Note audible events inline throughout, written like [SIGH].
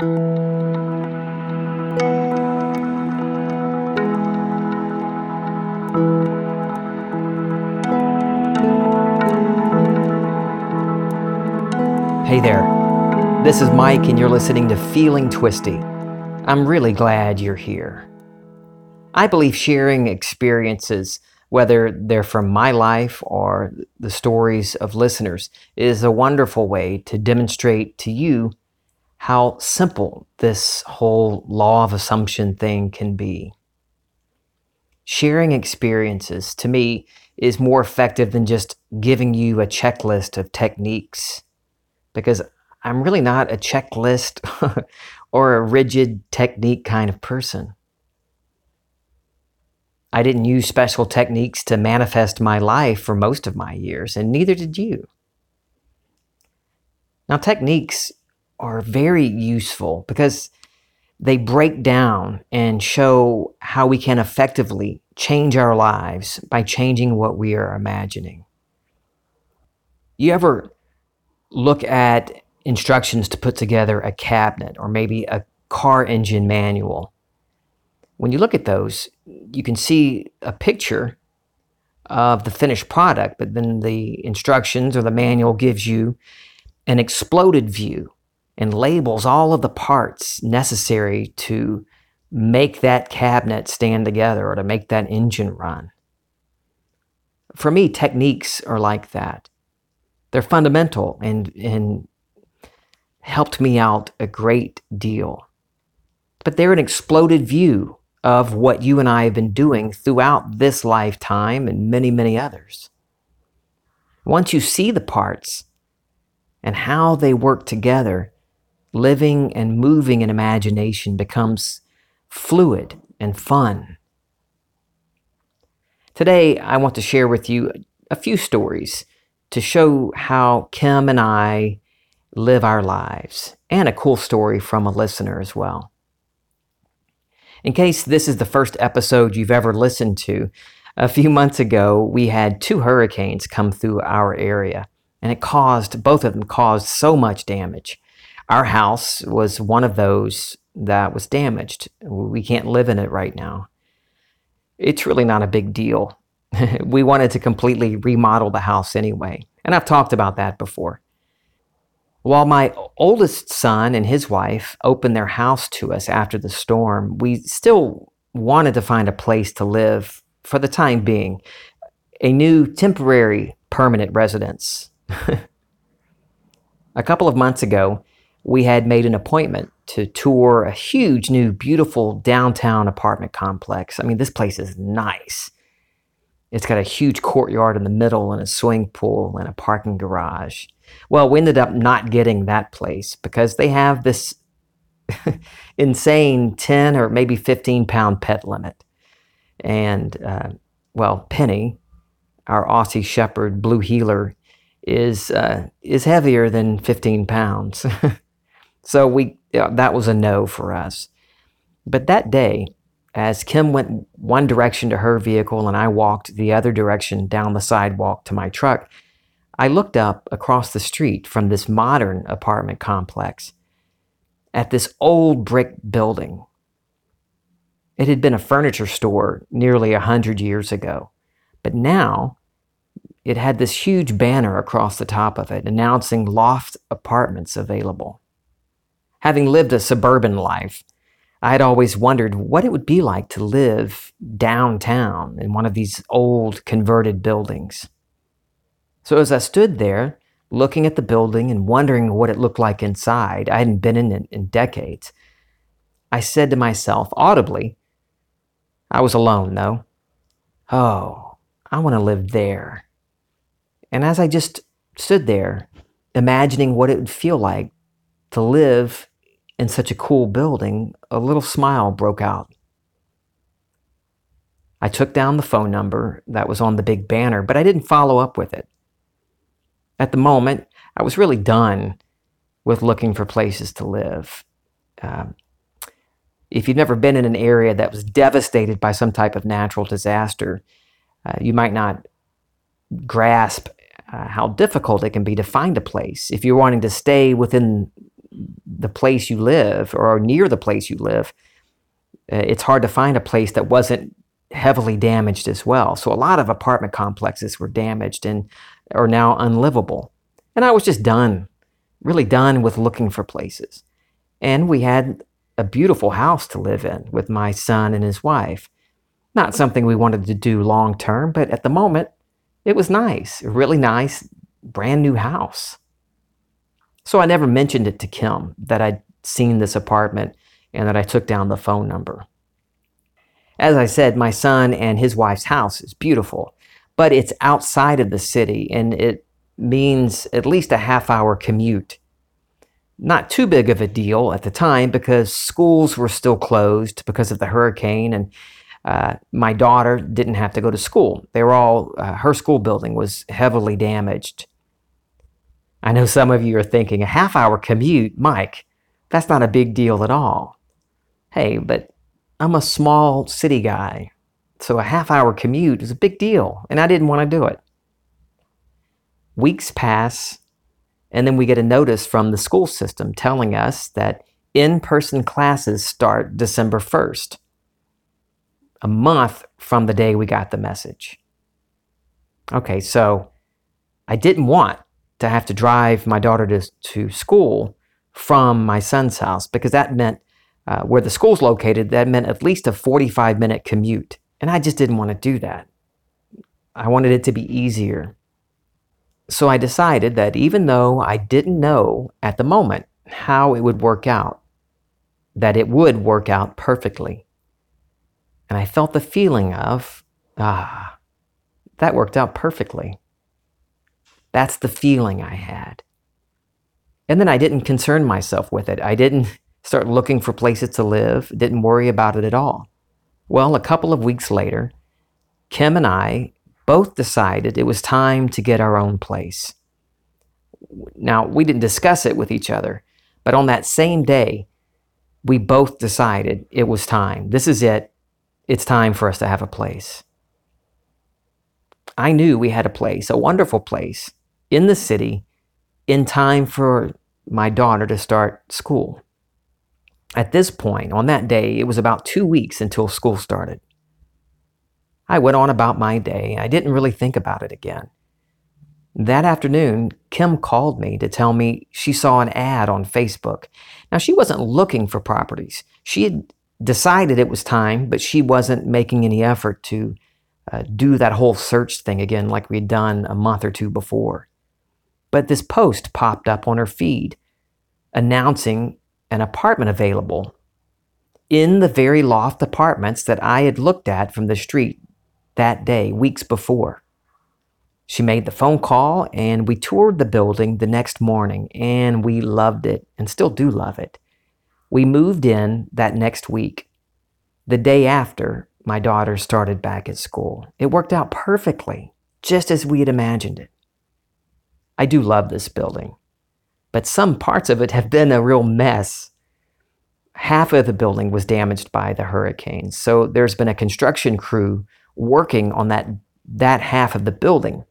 Hey there. This is Mike, and you're listening to Feeling Twisty. I'm really glad you're here. I believe sharing experiences, whether they're from my life or the stories of listeners, is a wonderful way to demonstrate to you how simple this whole law of assumption thing can be. Sharing experiences, to me, is more effective than just giving you a checklist of techniques because I'm really not a checklist [LAUGHS] or a rigid technique kind of person. I didn't use special techniques to manifest my life for most of my years, and neither did you. Now, techniques are very useful because they break down and show how we can effectively change our lives by changing what we are imagining. You ever look at instructions to put together a cabinet or maybe a car engine manual. When you look at those, you can see a picture of the finished product, but then the instructions or the manual gives you an exploded view and labels all of the parts necessary to make that cabinet stand together or to make that engine run. For me, techniques are like that they're fundamental and and helped me out a great deal. But they're an exploded view of what you and I have been doing throughout this lifetime and many, many others. Once you see the parts and how they work together, living and moving in imagination becomes fluid and fun. Today, I want to share with you a few stories to show how Kim and I live our lives, and a cool story from a listener as well. In case this is the first episode you've ever listened to, a few months ago we had two hurricanes come through our area, and it caused, both of them caused so much damage. Our house was one of those that was damaged. We can't live in it right now. It's really not a big deal. [LAUGHS] we wanted to completely remodel the house anyway. And I've talked about that before. While my oldest son and his wife opened their house to us after the storm, we still wanted to find a place to live for the time being, a new temporary permanent residence. [LAUGHS] a couple of months ago, we had made an appointment to tour a huge new beautiful downtown apartment complex. I mean, this place is nice. It's got a huge courtyard in the middle and a swimming pool and a parking garage. Well, we ended up not getting that place because they have this [LAUGHS] insane 10 or maybe 15 pound pet limit. And, uh, well, Penny, our Aussie Shepherd Blue Heeler, is, uh, is heavier than 15 pounds. [LAUGHS] so we, that was a no for us. But that day, as Kim went one direction to her vehicle and I walked the other direction down the sidewalk to my truck, I looked up across the street from this modern apartment complex at this old brick building. It had been a furniture store nearly a hundred years ago, but now it had this huge banner across the top of it announcing loft apartments available. Having lived a suburban life, I had always wondered what it would be like to live downtown in one of these old converted buildings. So as I stood there, looking at the building and wondering what it looked like inside, I hadn't been in it in decades, I said to myself audibly, I was alone though, oh, I want to live there. And as I just stood there, imagining what it would feel like to live in such a cool building, a little smile broke out. I took down the phone number that was on the big banner, but I didn't follow up with it. At the moment, I was really done with looking for places to live. Um, if you've never been in an area that was devastated by some type of natural disaster, uh, you might not grasp uh, how difficult it can be to find a place if you're wanting to stay within the place you live or near the place you live, uh, it's hard to find a place that wasn't heavily damaged as well. So a lot of apartment complexes were damaged and are now unlivable. And I was just done, really done with looking for places. And we had a beautiful house to live in with my son and his wife. Not something we wanted to do long term, but at the moment, it was nice, a really nice, brand new house. So I never mentioned it to Kim that I'd seen this apartment and that I took down the phone number. As I said, my son and his wife's house is beautiful, but it's outside of the city and it means at least a half hour commute. Not too big of a deal at the time because schools were still closed because of the hurricane and uh, my daughter didn't have to go to school. They were all, uh, her school building was heavily damaged. I know some of you are thinking, a half hour commute, Mike, that's not a big deal at all. Hey, but I'm a small city guy, so a half hour commute is a big deal, and I didn't want to do it. Weeks pass, and then we get a notice from the school system telling us that in person classes start December 1st, a month from the day we got the message. Okay, so I didn't want to have to drive my daughter to, to school from my son's house because that meant uh, where the school's located, that meant at least a 45 minute commute. And I just didn't want to do that. I wanted it to be easier. So I decided that even though I didn't know at the moment how it would work out, that it would work out perfectly. And I felt the feeling of, ah, that worked out perfectly. That's the feeling I had. And then I didn't concern myself with it. I didn't start looking for places to live, didn't worry about it at all. Well, a couple of weeks later, Kim and I both decided it was time to get our own place. Now, we didn't discuss it with each other, but on that same day, we both decided it was time. This is it. It's time for us to have a place. I knew we had a place, a wonderful place in the city, in time for my daughter to start school. At this point, on that day, it was about two weeks until school started. I went on about my day. I didn't really think about it again. That afternoon, Kim called me to tell me she saw an ad on Facebook. Now, she wasn't looking for properties. She had decided it was time, but she wasn't making any effort to uh, do that whole search thing again like we'd done a month or two before. But this post popped up on her feed announcing an apartment available in the very loft apartments that I had looked at from the street that day, weeks before. She made the phone call and we toured the building the next morning and we loved it and still do love it. We moved in that next week. The day after, my daughter started back at school. It worked out perfectly, just as we had imagined it. I do love this building but some parts of it have been a real mess. Half of the building was damaged by the hurricane. So there's been a construction crew working on that, that half of the building.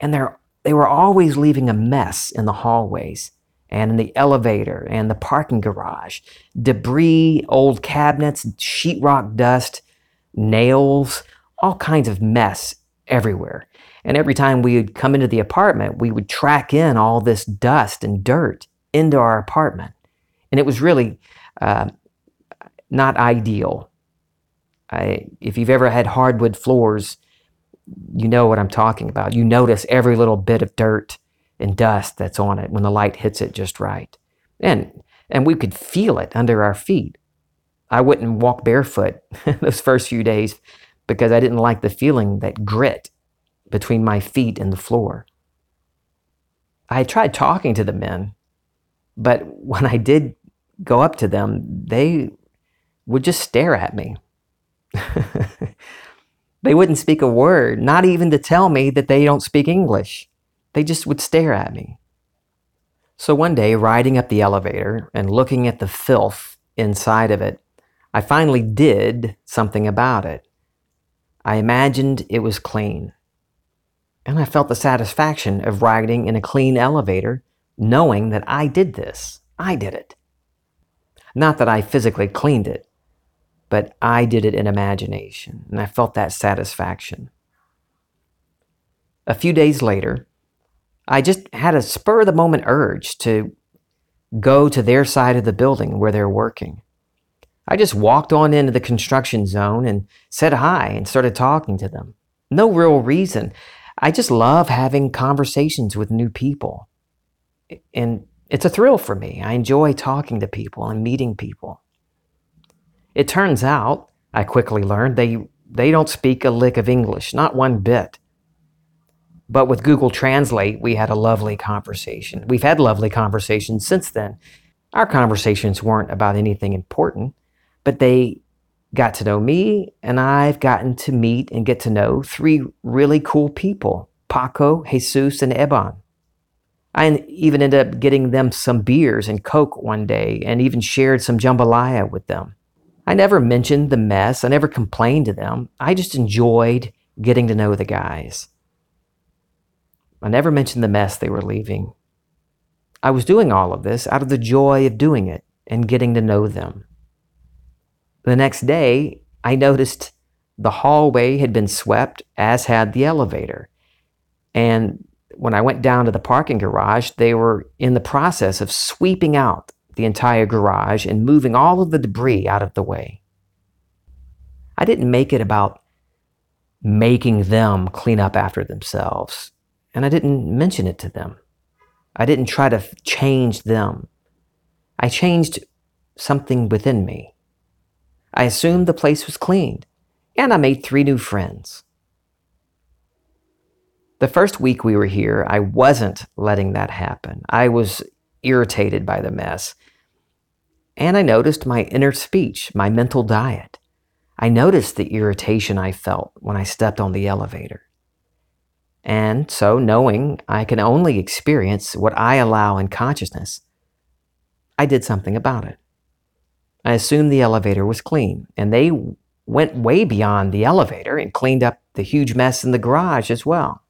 And they're, they were always leaving a mess in the hallways and in the elevator and the parking garage. Debris, old cabinets, sheetrock dust, nails, all kinds of mess everywhere. And every time we would come into the apartment, we would track in all this dust and dirt into our apartment. And it was really uh, not ideal. I, if you've ever had hardwood floors, you know what I'm talking about. You notice every little bit of dirt and dust that's on it when the light hits it just right. And, and we could feel it under our feet. I wouldn't walk barefoot [LAUGHS] those first few days because I didn't like the feeling, that grit between my feet and the floor. I tried talking to the men, but [LAUGHS] when I did go up to them, they would just stare at me. [LAUGHS] they wouldn't speak a word, not even to tell me that they don't speak English. They just would stare at me. So one day, riding up the elevator and looking at the filth inside of it, I finally did something about it. I imagined it was clean. And I felt the satisfaction of riding in a clean elevator, knowing that I did this. I did it. Not that I physically cleaned it, but I did it in imagination, and I felt that satisfaction. A few days later, I just had a spur of the moment urge to go to their side of the building where they're working. I just walked on into the construction zone and said hi and started talking to them. No real reason. I just love having conversations with new people. And it's a thrill for me. I enjoy talking to people and meeting people. It turns out, I quickly learned, they, they don't speak a lick of English, not one bit. But with Google Translate, we had a lovely conversation. We've had lovely conversations since then. Our conversations weren't about anything important, but they got to know me, and I've gotten to meet and get to know three really cool people Paco, Jesus, and Eban. I even ended up getting them some beers and Coke one day and even shared some jambalaya with them. I never mentioned the mess, I never complained to them. I just enjoyed getting to know the guys. I never mentioned the mess they were leaving. I was doing all of this out of the joy of doing it and getting to know them. The next day, I noticed the hallway had been swept, as had the elevator. And when I went down to the parking garage, they were in the process of sweeping out the entire garage and moving all of the debris out of the way. I didn't make it about making them clean up after themselves and I didn't mention it to them. I didn't try to change them. I changed something within me. I assumed the place was cleaned, and I made three new friends. The first week we were here, I wasn't letting that happen. I was irritated by the mess. And I noticed my inner speech, my mental diet. I noticed the irritation I felt when I stepped on the elevator. And so, knowing I can only experience what I allow in consciousness, I did something about it. I assumed the elevator was clean, and they went way beyond the elevator and cleaned up the huge mess in the garage as well.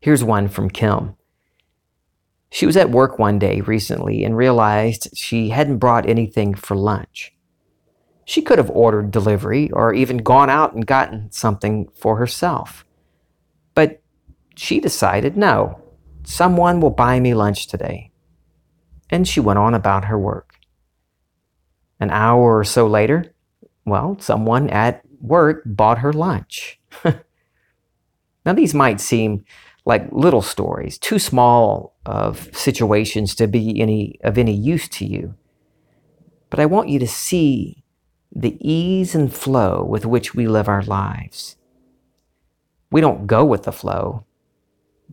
Here's one from Kim. She was at work one day recently and realized she hadn't brought anything for lunch. She could have ordered delivery or even gone out and gotten something for herself. But she decided no, someone will buy me lunch today. And she went on about her work. An hour or so later, well, someone at work bought her lunch. [LAUGHS] now, these might seem like little stories, too small of situations to be any of any use to you. But I want you to see the ease and flow with which we live our lives. We don't go with the flow.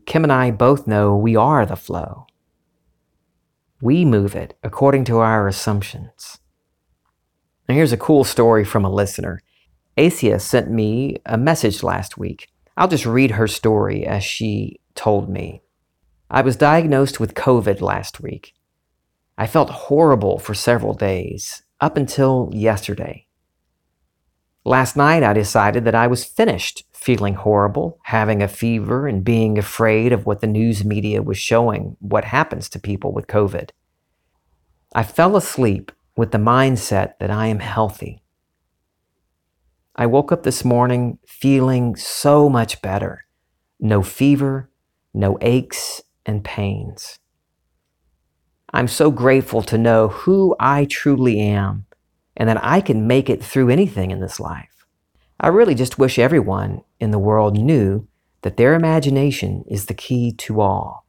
Kim and I both know we are the flow. We move it according to our assumptions. Now, here's a cool story from a listener. Asia sent me a message last week. I'll just read her story as she told me. I was diagnosed with COVID last week. I felt horrible for several days up until yesterday. Last night, I decided that I was finished feeling horrible, having a fever, and being afraid of what the news media was showing what happens to people with COVID. I fell asleep with the mindset that I am healthy. I woke up this morning feeling so much better. No fever, no aches and pains. I'm so grateful to know who I truly am and that I can make it through anything in this life. I really just wish everyone in the world knew that their imagination is the key to all.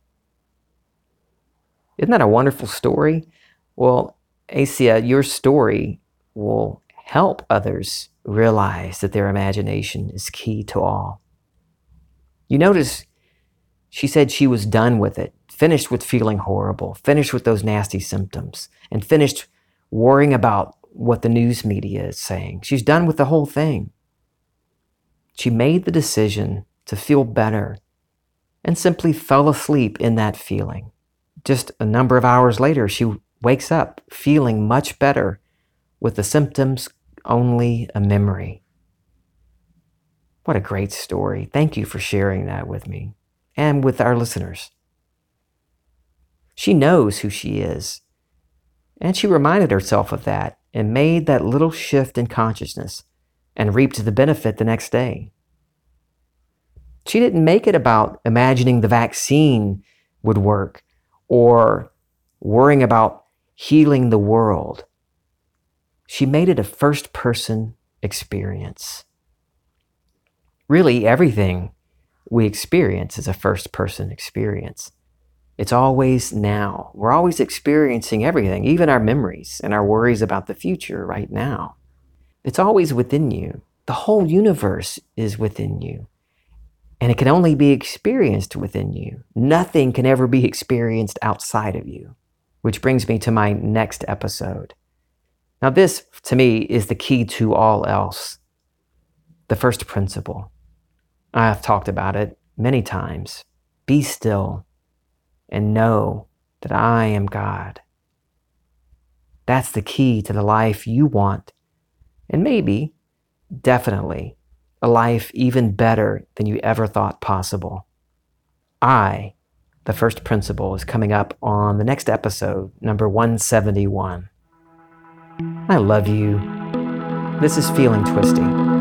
Isn't that a wonderful story? Well, Asia, your story will help others realize that their imagination is key to all. You notice she said she was done with it finished with feeling horrible, finished with those nasty symptoms, and finished worrying about what the news media is saying. She's done with the whole thing. She made the decision to feel better and simply fell asleep in that feeling. Just a number of hours later, she wakes up feeling much better with the symptoms only a memory. What a great story. Thank you for sharing that with me and with our listeners. She knows who she is. And she reminded herself of that and made that little shift in consciousness and reaped the benefit the next day. She didn't make it about imagining the vaccine would work or worrying about healing the world. She made it a first person experience. Really, everything we experience is a first person experience. It's always now. We're always experiencing everything, even our memories and our worries about the future right now. It's always within you. The whole universe is within you. And it can only be experienced within you. Nothing can ever be experienced outside of you. Which brings me to my next episode. Now, this to me is the key to all else. The first principle. I have talked about it many times. Be still and know that I am God. That's the key to the life you want. And maybe, definitely, a life even better than you ever thought possible. I, the first principle, is coming up on the next episode, number 171. I love you. This is Feeling Twisty.